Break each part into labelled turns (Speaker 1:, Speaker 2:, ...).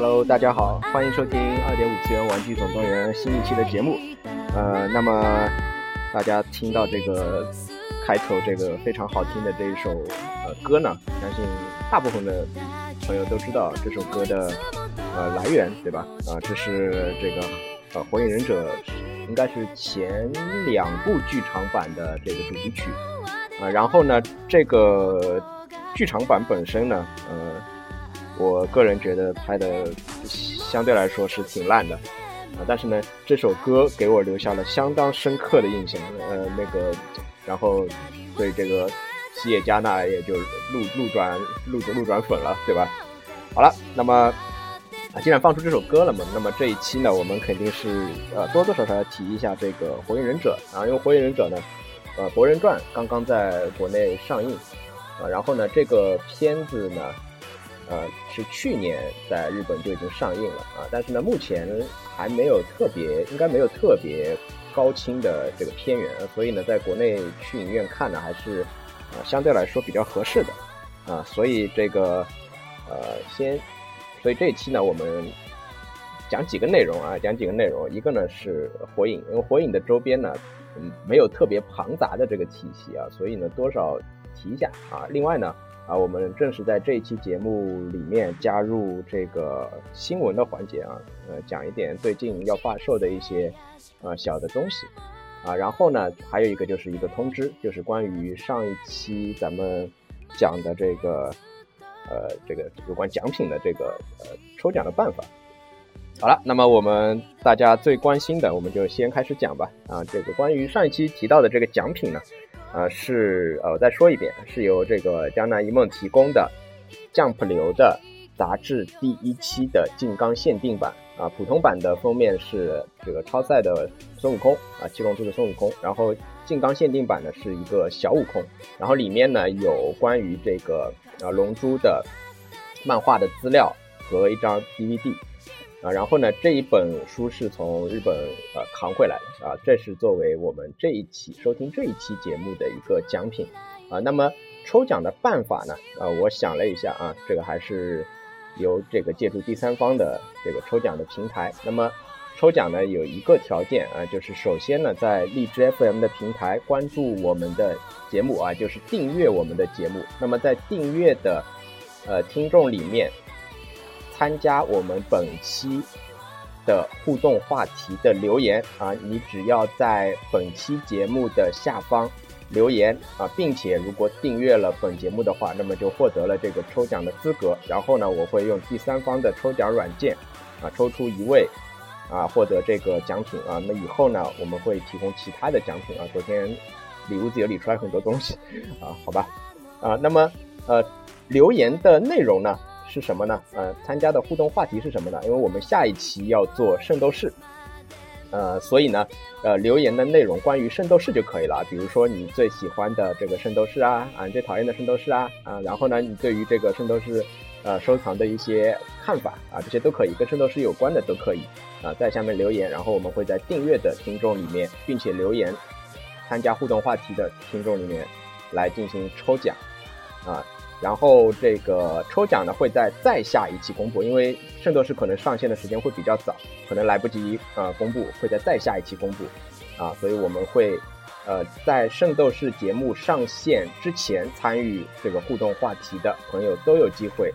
Speaker 1: Hello，大家好，欢迎收听二点五次元玩具总动员新一期的节目。呃，那么大家听到这个开头这个非常好听的这一首呃歌呢，相信大部分的朋友都知道这首歌的呃来源，对吧？啊，这是这个呃《火影忍者》应该是前两部剧场版的这个主题曲啊。然后呢，这个剧场版本身呢，呃。我个人觉得拍的相对来说是挺烂的，啊，但是呢，这首歌给我留下了相当深刻的印象，呃，那个，然后对这个西野加纳也就路路转路转路转粉了，对吧？好了，那么啊，既然放出这首歌了嘛，那么这一期呢，我们肯定是呃多多少少要提一下这个《火影忍者》啊，因为《火影忍者》呢，呃，《博人传》刚刚在国内上映，啊，然后呢，这个片子呢。呃，是去年在日本就已经上映了啊，但是呢，目前还没有特别，应该没有特别高清的这个片源，所以呢，在国内去影院看呢，还是呃相对来说比较合适的啊，所以这个呃先，所以这一期呢，我们讲几个内容啊，讲几个内容，一个呢是火影，因为火影的周边呢，嗯，没有特别庞杂的这个体系啊，所以呢，多少提一下啊，另外呢。啊，我们正是在这一期节目里面加入这个新闻的环节啊，呃，讲一点最近要发售的一些呃小的东西啊，然后呢，还有一个就是一个通知，就是关于上一期咱们讲的这个呃这个有关奖品的这个呃抽奖的办法。好了，那么我们大家最关心的，我们就先开始讲吧啊，这个关于上一期提到的这个奖品呢。呃，是呃，我再说一遍，是由这个江南一梦提供的 Jump 流的杂志第一期的静冈限定版。啊，普通版的封面是这个超赛的孙悟空啊，七龙珠的孙悟空，然后静冈限定版呢是一个小悟空，然后里面呢有关于这个啊龙珠的漫画的资料和一张 DVD。啊，然后呢，这一本书是从日本呃扛回来的啊，这是作为我们这一期收听这一期节目的一个奖品啊。那么抽奖的办法呢？啊，我想了一下啊，这个还是由这个借助第三方的这个抽奖的平台。那么抽奖呢有一个条件啊，就是首先呢在荔枝 FM 的平台关注我们的节目啊，就是订阅我们的节目。那么在订阅的呃听众里面。参加我们本期的互动话题的留言啊，你只要在本期节目的下方留言啊，并且如果订阅了本节目的话，那么就获得了这个抽奖的资格。然后呢，我会用第三方的抽奖软件啊，抽出一位啊，获得这个奖品啊。那以后呢，我们会提供其他的奖品啊。昨天礼物自由理出来很多东西啊，好吧啊。那么呃，留言的内容呢？是什么呢？呃，参加的互动话题是什么呢？因为我们下一期要做圣斗士，呃，所以呢，呃，留言的内容关于圣斗士就可以了。比如说你最喜欢的这个圣斗士啊，啊，最讨厌的圣斗士啊，啊，然后呢，你对于这个圣斗士，呃，收藏的一些看法啊，这些都可以，跟圣斗士有关的都可以啊，在下面留言，然后我们会在订阅的听众里面，并且留言参加互动话题的听众里面来进行抽奖啊。然后这个抽奖呢会在再下一期公布，因为圣斗士可能上线的时间会比较早，可能来不及呃公布，会在再下一期公布，啊，所以我们会呃在圣斗士节目上线之前参与这个互动话题的朋友都有机会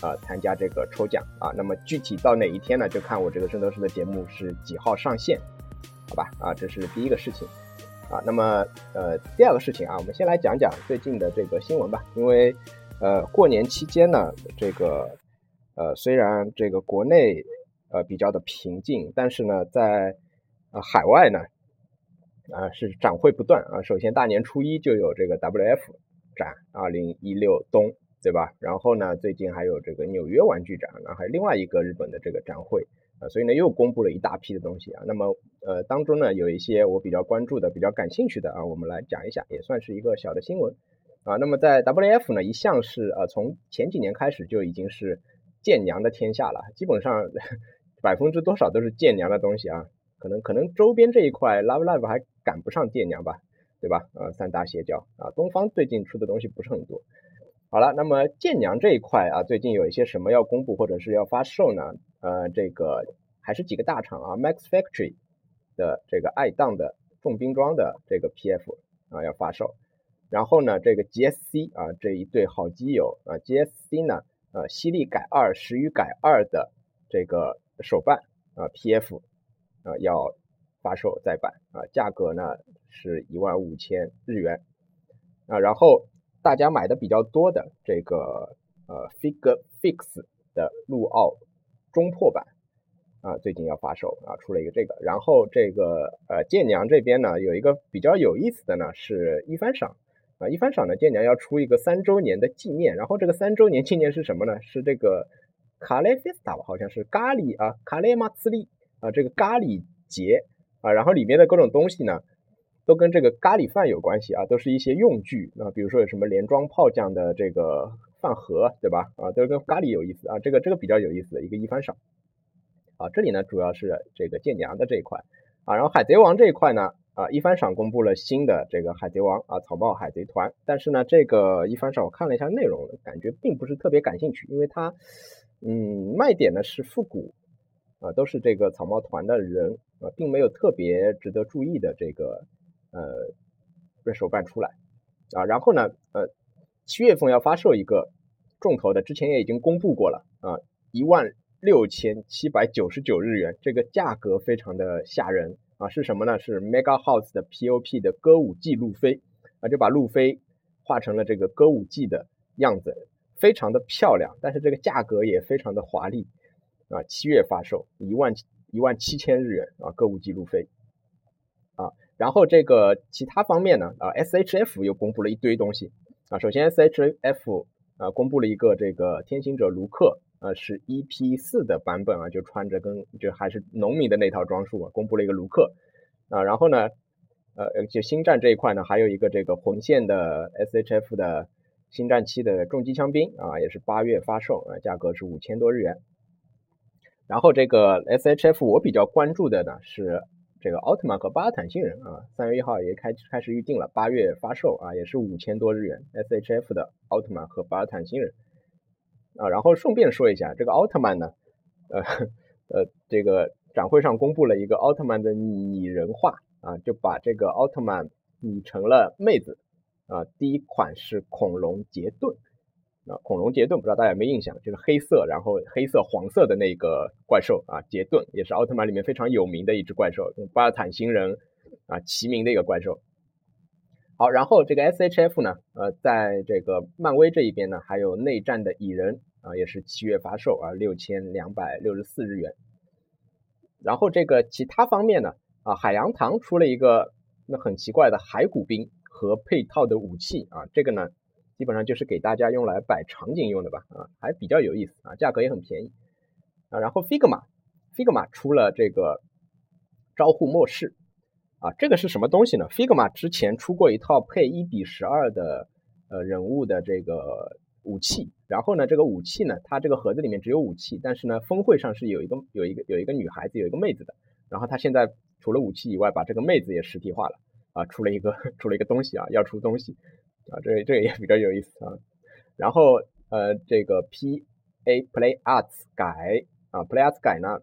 Speaker 1: 啊参加这个抽奖啊。那么具体到哪一天呢？就看我这个圣斗士的节目是几号上线，好吧？啊，这是第一个事情。啊，那么呃，第二个事情啊，我们先来讲讲最近的这个新闻吧。因为呃，过年期间呢，这个呃，虽然这个国内呃比较的平静，但是呢，在呃海外呢啊是展会不断啊。首先大年初一就有这个 WF 展，二零一六冬，对吧？然后呢，最近还有这个纽约玩具展，然后还有另外一个日本的这个展会。啊，所以呢又公布了一大批的东西啊，那么呃当中呢有一些我比较关注的、比较感兴趣的啊，我们来讲一下，也算是一个小的新闻啊。那么在 WF 呢一向是呃从前几年开始就已经是舰娘的天下了，基本上百分之多少都是舰娘的东西啊，可能可能周边这一块 Love Live 还赶不上舰娘吧，对吧？呃三大邪教啊，东方最近出的东西不是很多好了，那么舰娘这一块啊，最近有一些什么要公布或者是要发售呢？呃，这个还是几个大厂啊，Max Factory 的这个爱当的重兵装的这个 PF 啊要发售，然后呢，这个 GSC 啊这一对好基友啊，GSC 呢，呃，犀利改二、石宇改二的这个手办啊 PF 啊要发售再版啊，价格呢是一万五千日元啊，然后。大家买的比较多的这个呃 Figure Fix 的陆奥中破版啊，最近要发售啊，出了一个这个。然后这个呃剑娘这边呢，有一个比较有意思的呢，是一番赏啊，一番赏呢，剑娘要出一个三周年的纪念。然后这个三周年纪念是什么呢？是这个卡雷 Festa 好像是咖喱啊，卡雷马兹利啊，这个咖喱节啊，然后里面的各种东西呢。都跟这个咖喱饭有关系啊，都是一些用具啊，比如说有什么连装炮酱的这个饭盒，对吧？啊，都跟咖喱有意思啊，这个这个比较有意思的一个一番赏啊。这里呢主要是这个剑娘的这一块啊，然后海贼王这一块呢啊，一番赏公布了新的这个海贼王啊草帽海贼团，但是呢这个一番赏我看了一下内容，感觉并不是特别感兴趣，因为它嗯卖点呢是复古啊，都是这个草帽团的人啊，并没有特别值得注意的这个。呃，手办出来啊，然后呢，呃，七月份要发售一个重头的，之前也已经公布过了啊，一万六千七百九十九日元，这个价格非常的吓人啊，是什么呢？是 Mega House 的 POP 的歌舞伎路飞啊，就把路飞画成了这个歌舞伎的样子，非常的漂亮，但是这个价格也非常的华丽啊，七月发售一万一万七千日元啊，歌舞伎路飞。然后这个其他方面呢，啊，SHF 又公布了一堆东西啊。首先，SHF 啊公布了一个这个天行者卢克，呃，是 EP 四的版本啊，就穿着跟就还是农民的那套装束啊，公布了一个卢克啊。然后呢，呃，就星战这一块呢，还有一个这个红线的 SHF 的星战七的重机枪兵啊，也是八月发售啊，价格是五千多日元。然后这个 SHF 我比较关注的呢是。这个奥特曼和巴尔坦星人啊，三月一号也开开始预定了，八月发售啊，也是五千多日元。SHF 的奥特曼和巴尔坦星人啊，然后顺便说一下，这个奥特曼呢，呃呃，这个展会上公布了一个奥特曼的拟人化啊，就把这个奥特曼拟成了妹子啊。第一款是恐龙杰顿。啊，恐龙杰顿不知道大家有没有印象，就是黑色，然后黑色黄色的那个怪兽啊，杰顿也是奥特曼里面非常有名的一只怪兽，跟巴尔坦星人啊齐名的一个怪兽。好，然后这个 SHF 呢，呃，在这个漫威这一边呢，还有内战的蚁人啊，也是七月发售啊，六千两百六十四日元。然后这个其他方面呢，啊，海洋堂出了一个那很奇怪的骸骨兵和配套的武器啊，这个呢。基本上就是给大家用来摆场景用的吧，啊，还比较有意思啊，价格也很便宜啊。然后 Figma，Figma 出了这个招呼末世啊，这个是什么东西呢？Figma 之前出过一套配一比十二的呃人物的这个武器，然后呢，这个武器呢，它这个盒子里面只有武器，但是呢，峰会上是有一个有一个有一个女孩子，有一个妹子的，然后它现在除了武器以外，把这个妹子也实体化了啊，出了一个 出了一个东西啊，要出东西。啊，这这个也比较有意思啊。然后呃，这个 P A Play Arts 改啊，Play Arts 改呢，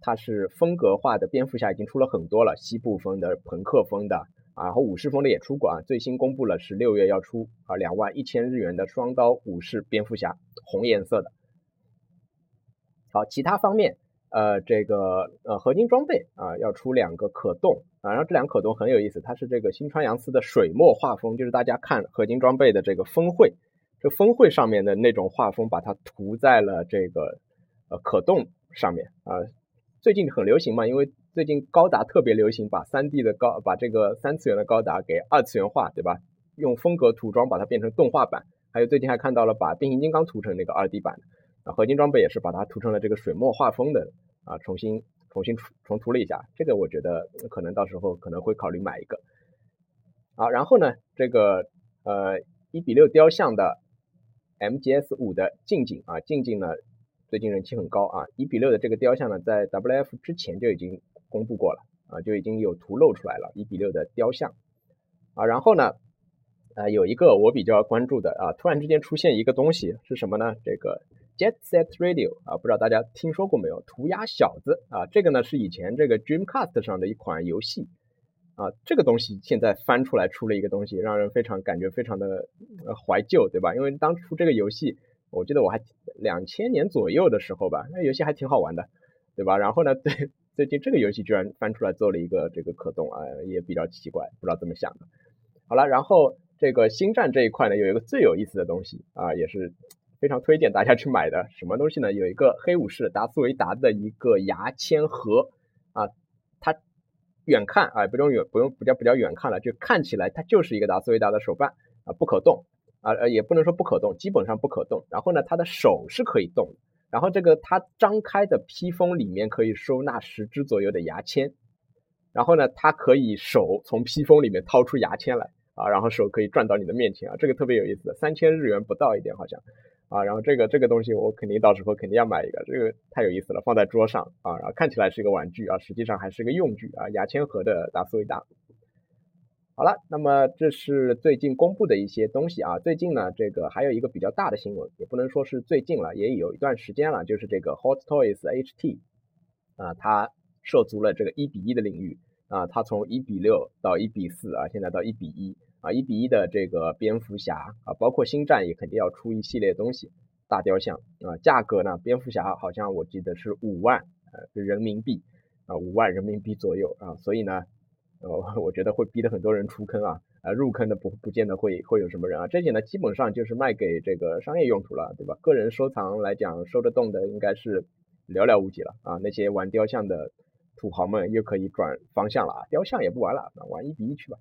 Speaker 1: 它是风格化的蝙蝠侠已经出了很多了，西部风的、朋克风的啊，然后武士风的也出过啊。最新公布了是六月要出啊，两万一千日元的双刀武士蝙蝠侠，红颜色的。好，其他方面。呃，这个呃合金装备啊，要出两个可动啊，然后这两个可动很有意思，它是这个新川洋司的水墨画风，就是大家看合金装备的这个峰会，这峰会上面的那种画风，把它涂在了这个呃可动上面啊。最近很流行嘛，因为最近高达特别流行，把三 D 的高把这个三次元的高达给二次元化，对吧？用风格涂装把它变成动画版，还有最近还看到了把变形金刚涂成那个二 D 版啊，合金装备也是把它涂成了这个水墨画风的。啊，重新重新重涂了一下，这个我觉得可能到时候可能会考虑买一个。好，然后呢，这个呃一比六雕像的 MGS 五的近景啊，近景呢最近人气很高啊，一比六的这个雕像呢，在 WF 之前就已经公布过了啊，就已经有图露出来了，一比六的雕像啊，然后呢，啊，有一个我比较关注的啊，突然之间出现一个东西是什么呢？这个 Jet Set Radio 啊，不知道大家听说过没有？涂鸦小子啊，这个呢是以前这个 Dreamcast 上的一款游戏啊，这个东西现在翻出来出了一个东西，让人非常感觉非常的怀旧，对吧？因为当初这个游戏，我记得我还两千年左右的时候吧，那游戏还挺好玩的，对吧？然后呢，对最近这个游戏居然翻出来做了一个这个可动啊，也比较奇怪，不知道怎么想的。好了，然后。这个星战这一块呢，有一个最有意思的东西啊，也是非常推荐大家去买的。什么东西呢？有一个黑武士达斯维达的一个牙签盒啊，它远看啊，不用远，不用不叫不叫远看了，就看起来它就是一个达斯维达的手办啊，不可动啊，也不能说不可动，基本上不可动。然后呢，它的手是可以动，然后这个它张开的披风里面可以收纳十只左右的牙签，然后呢，它可以手从披风里面掏出牙签来。啊，然后手可以转到你的面前啊，这个特别有意思，三千日元不到一点好像，啊，然后这个这个东西我肯定到时候肯定要买一个，这个太有意思了，放在桌上啊，然后看起来是一个玩具啊，实际上还是个用具啊，牙签盒的达斯维达。好了，那么这是最近公布的一些东西啊，最近呢，这个还有一个比较大的新闻，也不能说是最近了，也有一段时间了，就是这个 Hot Toys HT 啊，它涉足了这个一比一的领域。啊，它从一比六到一比四啊，现在到一比一啊，一比一的这个蝙蝠侠啊，包括星战也肯定要出一系列东西，大雕像啊，价格呢，蝙蝠侠好像我记得是五万呃人民币啊，五万人民币左右啊，所以呢，呃，我觉得会逼得很多人出坑啊，啊，入坑的不不见得会会有什么人啊，这些呢基本上就是卖给这个商业用途了，对吧？个人收藏来讲，收得动的应该是寥寥无几了啊，那些玩雕像的。土豪们又可以转方向了啊！雕像也不玩了，玩一比一去吧。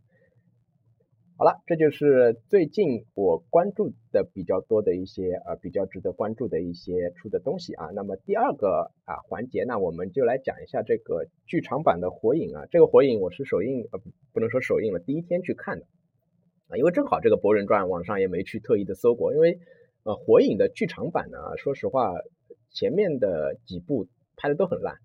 Speaker 1: 好了，这就是最近我关注的比较多的一些呃比较值得关注的一些出的东西啊。那么第二个啊环节呢，我们就来讲一下这个剧场版的火影啊。这个火影我是首映呃不能说首映了，第一天去看的啊，因为正好这个《博人传》网上也没去特意的搜过，因为呃火影的剧场版呢，说实话前面的几部拍的都很烂。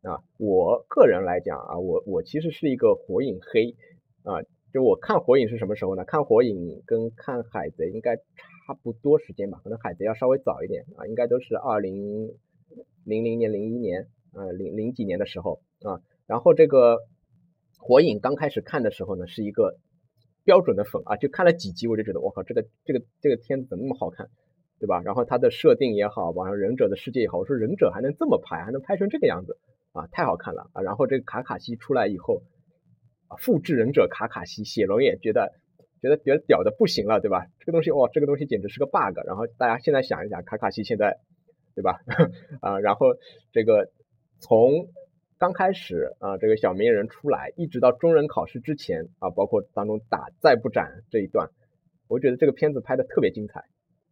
Speaker 1: 啊，我个人来讲啊，我我其实是一个火影黑啊，就我看火影是什么时候呢？看火影跟看海贼应该差不多时间吧，可能海贼要稍微早一点啊，应该都是二零零零年、零一年啊，零零几年的时候啊。然后这个火影刚开始看的时候呢，是一个标准的粉啊，就看了几集我就觉得我靠，这个这个这个片子怎么那么好看，对吧？然后它的设定也好，完了忍者的世界也好，我说忍者还能这么拍，还能拍成这个样子。啊，太好看了啊！然后这个卡卡西出来以后，复制忍者卡卡西，写龙也觉得觉得觉得屌的不行了，对吧？这个东西哇，这个东西简直是个 bug。然后大家现在想一想，卡卡西现在，对吧？啊，然后这个从刚开始啊，这个小鸣人出来，一直到中忍考试之前啊，包括当中打再不斩这一段，我觉得这个片子拍的特别精彩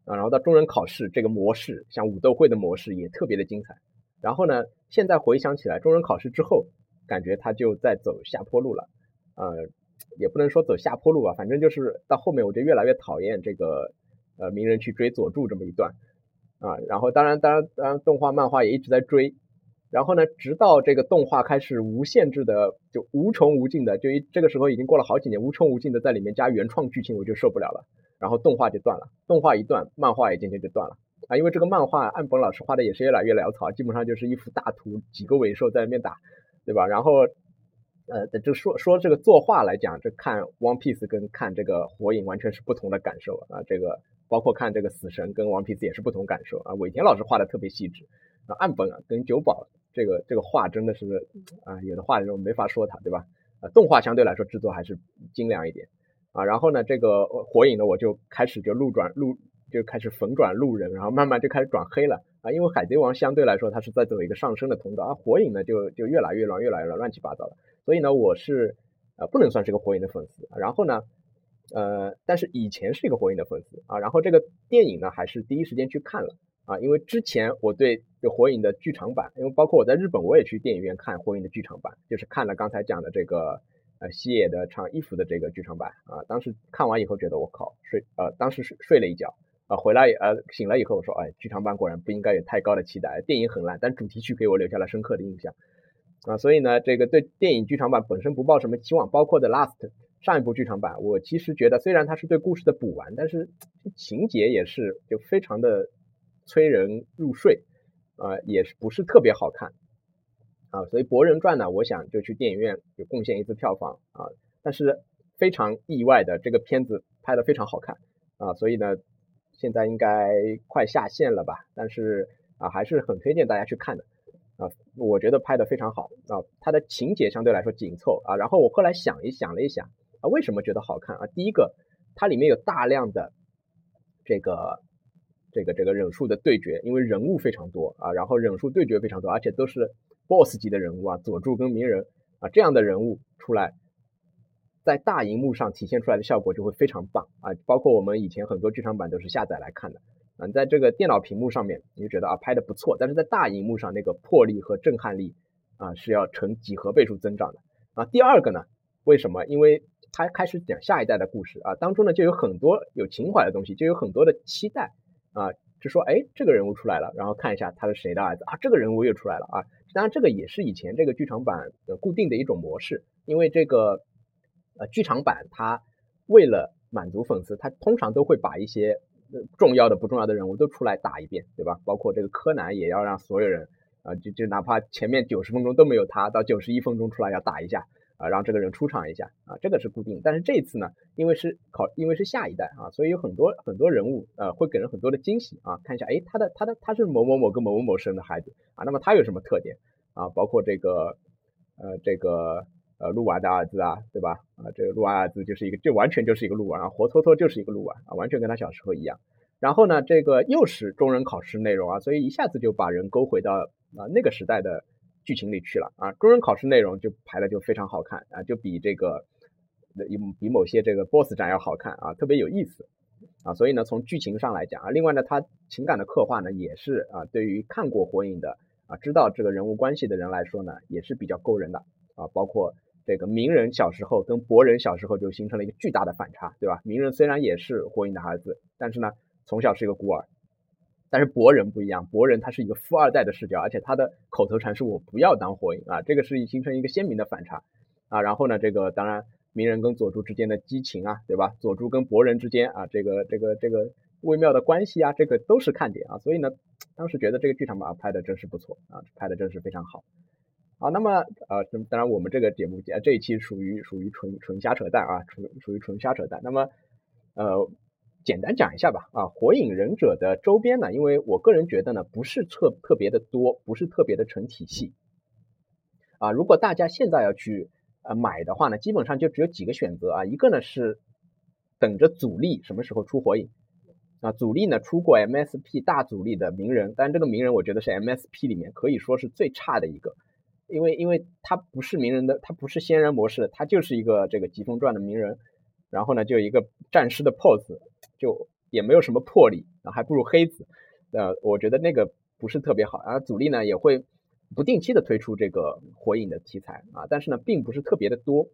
Speaker 1: 啊。然后到中忍考试这个模式，像武斗会的模式也特别的精彩。然后呢？现在回想起来，中忍考试之后，感觉他就在走下坡路了。呃，也不能说走下坡路吧，反正就是到后面我就越来越讨厌这个呃鸣人去追佐助这么一段啊。然后当然当然当然动画漫画也一直在追。然后呢，直到这个动画开始无限制的就无穷无尽的，就一这个时候已经过了好几年，无穷无尽的在里面加原创剧情，我就受不了了。然后动画就断了，动画一断，漫画也渐渐就断了。啊，因为这个漫画岸本老师画的也是越来越潦草，基本上就是一幅大图，几个尾兽在那边打，对吧？然后，呃，就说说这个作画来讲，这看 One Piece 跟看这个火影完全是不同的感受啊。这个包括看这个死神跟 One Piece 也是不同感受啊。尾田老师画的特别细致，啊，岸本啊跟九保这个这个画真的是啊，有的画人没法说他，对吧？呃，动画相对来说制作还是精良一点啊。然后呢，这个火影呢，我就开始就路转路。就开始粉转路人，然后慢慢就开始转黑了啊！因为海贼王相对来说它是在走一个上升的通道，而火影呢就就越来越乱，越来越乱，乱七八糟的。所以呢，我是呃不能算是个火影的粉丝。然后呢，呃，但是以前是一个火影的粉丝啊。然后这个电影呢，还是第一时间去看了啊，因为之前我对这火影的剧场版，因为包括我在日本我也去电影院看火影的剧场版，就是看了刚才讲的这个呃西野的唱衣服的这个剧场版啊。当时看完以后觉得我靠睡呃，当时睡睡了一觉。啊，回来呃醒了以后，我说，哎，剧场版果然不应该有太高的期待，电影很烂，但主题曲给我留下了深刻的印象啊，所以呢，这个对电影剧场版本身不抱什么期望，包括 The Last 上一部剧场版，我其实觉得虽然它是对故事的补完，但是情节也是就非常的催人入睡，啊，也是不是特别好看啊，所以《博人传》呢，我想就去电影院就贡献一次票房啊，但是非常意外的，这个片子拍的非常好看啊，所以呢，现在应该快下线了吧，但是啊，还是很推荐大家去看的。我觉得拍的非常好啊，它的情节相对来说紧凑啊。然后我后来想一想了一想啊，为什么觉得好看啊？第一个，它里面有大量的这个这个这个忍术的对决，因为人物非常多啊，然后忍术对决非常多，而且都是 BOSS 级的人物啊，佐助跟鸣人啊这样的人物出来，在大荧幕上体现出来的效果就会非常棒啊。包括我们以前很多剧场版都是下载来看的。嗯，在这个电脑屏幕上面，你就觉得啊拍的不错，但是在大荧幕上那个魄力和震撼力啊是要成几何倍数增长的啊。第二个呢，为什么？因为它开始讲下一代的故事啊，当中呢就有很多有情怀的东西，就有很多的期待啊，就说哎这个人物出来了，然后看一下他是谁的儿子啊，这个人物又出来了啊。当然这个也是以前这个剧场版的固定的一种模式，因为这个呃剧场版它为了满足粉丝，它通常都会把一些。重要的不重要的人物都出来打一遍，对吧？包括这个柯南也要让所有人啊，就就哪怕前面九十分钟都没有他，到九十一分钟出来要打一下啊，让这个人出场一下啊，这个是固定。但是这一次呢，因为是考，因为是下一代啊，所以有很多很多人物呃会给人很多的惊喜啊。看一下，哎，他的他的他是某某某跟某某某生的孩子啊，那么他有什么特点啊？包括这个呃这个。呃，鹿丸的儿子啊，对吧？啊，这个鹿丸儿子就是一个，就完全就是一个鹿丸啊，活脱脱就是一个鹿丸啊，完全跟他小时候一样。然后呢，这个又是中人考试内容啊，所以一下子就把人勾回到啊那个时代的剧情里去了啊。中人考试内容就排的就非常好看啊，就比这个比比某些这个 BOSS 战要好看啊，特别有意思啊。所以呢，从剧情上来讲啊，另外呢，他情感的刻画呢，也是啊，对于看过火影的啊，知道这个人物关系的人来说呢，也是比较勾人的啊，包括。这个鸣人小时候跟博人小时候就形成了一个巨大的反差，对吧？鸣人虽然也是火影的儿子，但是呢，从小是一个孤儿。但是博人不一样，博人他是一个富二代的视角，而且他的口头禅是我不要当火影啊，这个是形成一个鲜明的反差啊。然后呢，这个当然鸣人跟佐助之间的激情啊，对吧？佐助跟博人之间啊，这个这个这个微妙的关系啊，这个都是看点啊。所以呢，当时觉得这个剧场版拍的真是不错啊，拍的真是非常好。啊，那么呃，当然我们这个节目这一期属于属于纯纯瞎扯淡啊，属属于纯瞎扯淡。那么呃，简单讲一下吧啊，火影忍者的周边呢，因为我个人觉得呢，不是特特别的多，不是特别的成体系啊。如果大家现在要去呃买的话呢，基本上就只有几个选择啊，一个呢是等着主力什么时候出火影啊，主力呢出过 MSP 大主力的鸣人，但这个鸣人我觉得是 MSP 里面可以说是最差的一个。因为因为他不是鸣人的，他不是仙人模式，他就是一个这个疾风传的鸣人，然后呢就一个战士的 pose，就也没有什么魄力，啊还不如黑子，呃我觉得那个不是特别好，然后主力呢也会不定期的推出这个火影的题材啊，但是呢并不是特别的多。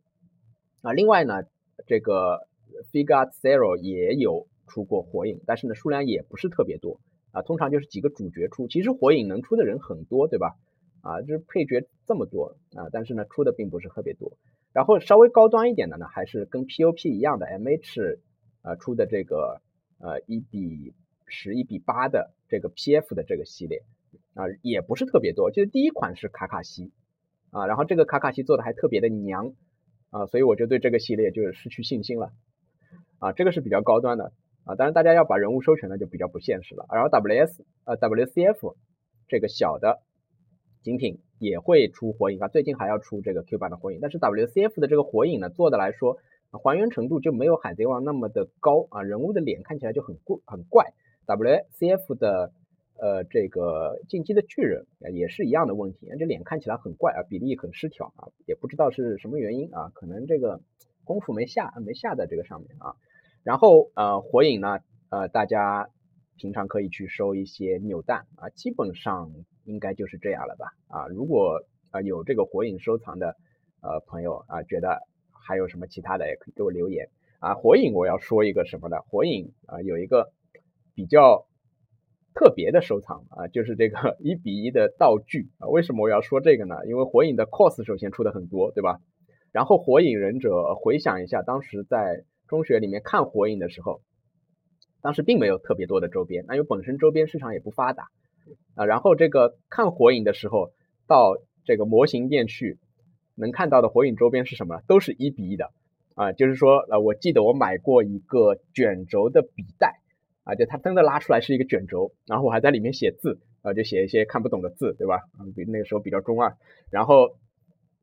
Speaker 1: 啊，另外呢这个 Figure Zero 也有出过火影，但是呢数量也不是特别多。啊，通常就是几个主角出，其实火影能出的人很多，对吧？啊，就是配角这么多啊，但是呢，出的并不是特别多。然后稍微高端一点的呢，还是跟 POP 一样的 MH 呃出的这个呃一比十一比八的这个 PF 的这个系列啊，也不是特别多。就是第一款是卡卡西啊，然后这个卡卡西做的还特别的娘啊，所以我就对这个系列就是失去信心了啊。这个是比较高端的啊，当然大家要把人物收全了就比较不现实了。然后 WS 呃 WCF 这个小的。精品也会出火影啊，最近还要出这个 Q 版的火影，但是 WCF 的这个火影呢，做的来说还原程度就没有海贼王那么的高啊，人物的脸看起来就很怪很怪。WCF 的呃这个进击的巨人也是一样的问题，这脸看起来很怪啊，比例很失调啊，也不知道是什么原因啊，可能这个功夫没下没下在这个上面啊。然后呃火影呢呃大家平常可以去收一些扭蛋啊，基本上。应该就是这样了吧？啊，如果啊有这个火影收藏的呃朋友啊，觉得还有什么其他的，也可以给我留言啊。火影我要说一个什么呢？火影啊有一个比较特别的收藏啊，就是这个一比一的道具啊。为什么我要说这个呢？因为火影的 cos 首先出的很多，对吧？然后火影忍者，回想一下当时在中学里面看火影的时候，当时并没有特别多的周边，那因为本身周边市场也不发达啊。然后这个看火影的时候，到这个模型店去能看到的火影周边是什么？都是一比一的啊，就是说呃，我记得我买过一个卷轴的笔袋啊，就它真的拉出来是一个卷轴，然后我还在里面写字啊，就写一些看不懂的字，对吧？嗯，比那个时候比较中二，然后。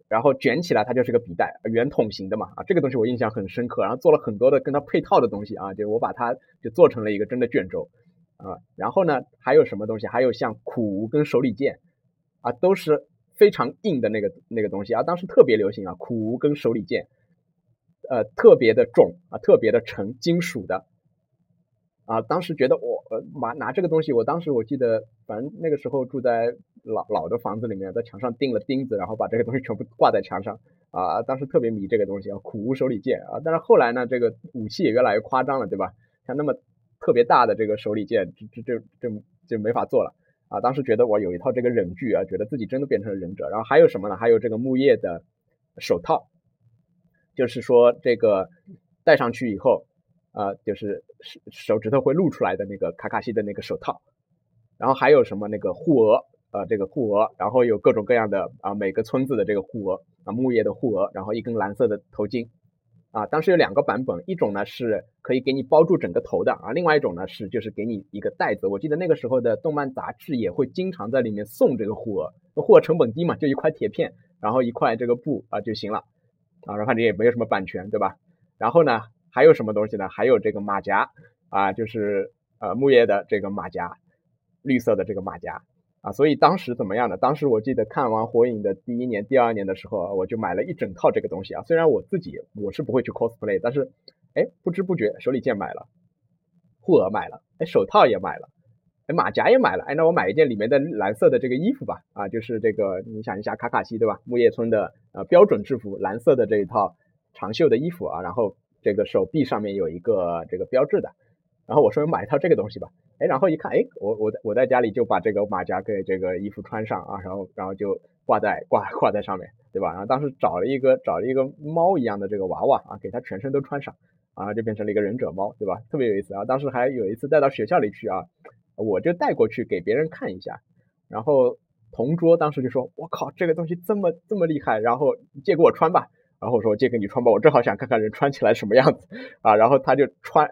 Speaker 1: 然后卷起来，它就是个笔袋，圆筒形的嘛，啊，这个东西我印象很深刻。然后做了很多的跟它配套的东西啊，就我把它就做成了一个真的卷轴啊。然后呢，还有什么东西？还有像苦无跟手里剑啊，都是非常硬的那个那个东西啊。当时特别流行啊，苦无跟手里剑，呃，特别的重啊，特别的沉，金属的。啊，当时觉得我呃拿拿这个东西，我当时我记得，反正那个时候住在老老的房子里面，在墙上钉了钉子，然后把这个东西全部挂在墙上啊。当时特别迷这个东西啊，苦无手里剑啊。但是后来呢，这个武器也越来越夸张了，对吧？像那么特别大的这个手里剑，这这这这就没法做了啊。当时觉得我有一套这个忍具啊，觉得自己真的变成了忍者。然后还有什么呢？还有这个木叶的手套，就是说这个戴上去以后。啊，就是手手指头会露出来的那个卡卡西的那个手套，然后还有什么那个护额呃，这个护额，然后有各种各样的啊，每个村子的这个护额啊，木叶的护额，然后一根蓝色的头巾啊，当时有两个版本，一种呢是可以给你包住整个头的啊，另外一种呢是就是给你一个袋子，我记得那个时候的动漫杂志也会经常在里面送这个护额，护额成本低嘛，就一块铁片，然后一块这个布啊就行了啊，然后反正也没有什么版权，对吧？然后呢？还有什么东西呢？还有这个马甲啊，就是呃木叶的这个马甲，绿色的这个马甲啊。所以当时怎么样呢？当时我记得看完火影的第一年、第二年的时候，我就买了一整套这个东西啊。虽然我自己我是不会去 cosplay，但是哎不知不觉手里剑买了，护额买了，哎手套也买了，哎马甲也买了。哎那我买一件里面的蓝色的这个衣服吧啊，就是这个你想一下卡卡西对吧？木叶村的呃标准制服，蓝色的这一套长袖的衣服啊，然后。这个手臂上面有一个这个标志的，然后我说买一套这个东西吧，哎，然后一看，哎，我我我在家里就把这个马甲给这个衣服穿上啊，然后然后就挂在挂挂在上面，对吧？然后当时找了一个找了一个猫一样的这个娃娃啊，给它全身都穿上，啊，就变成了一个忍者猫，对吧？特别有意思啊！当时还有一次带到学校里去啊，我就带过去给别人看一下，然后同桌当时就说，我靠，这个东西这么这么厉害，然后借给我穿吧。然后我说借给你穿吧，我正好想看看人穿起来什么样子啊。然后他就穿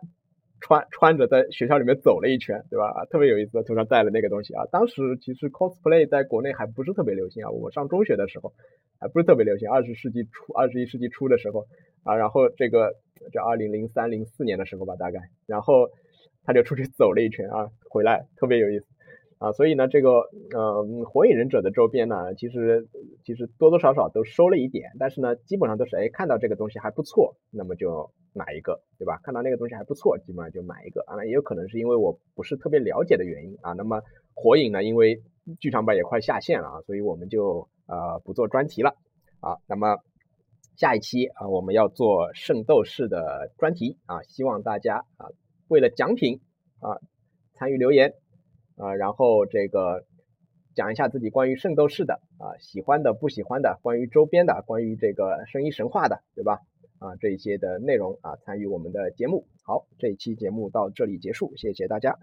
Speaker 1: 穿穿着在学校里面走了一圈，对吧？特别有意思，头上戴了那个东西啊。当时其实 cosplay 在国内还不是特别流行啊。我上中学的时候还不是特别流行，二十世纪初、二十一世纪初的时候啊。然后这个这二零零三零四年的时候吧，大概。然后他就出去走了一圈啊，回来特别有意思。啊，所以呢，这个呃，火影忍者的周边呢，其实其实多多少少都收了一点，但是呢，基本上都是哎看到这个东西还不错，那么就买一个，对吧？看到那个东西还不错，基本上就买一个啊。那也有可能是因为我不是特别了解的原因啊。那么火影呢，因为剧场版也快下线了啊，所以我们就呃不做专题了啊。那么下一期啊，我们要做圣斗士的专题啊，希望大家啊为了奖品啊参与留言。啊，然后这个讲一下自己关于圣斗士的啊，喜欢的、不喜欢的，关于周边的，关于这个圣衣神话的，对吧？啊，这一些的内容啊，参与我们的节目。好，这一期节目到这里结束，谢谢大家。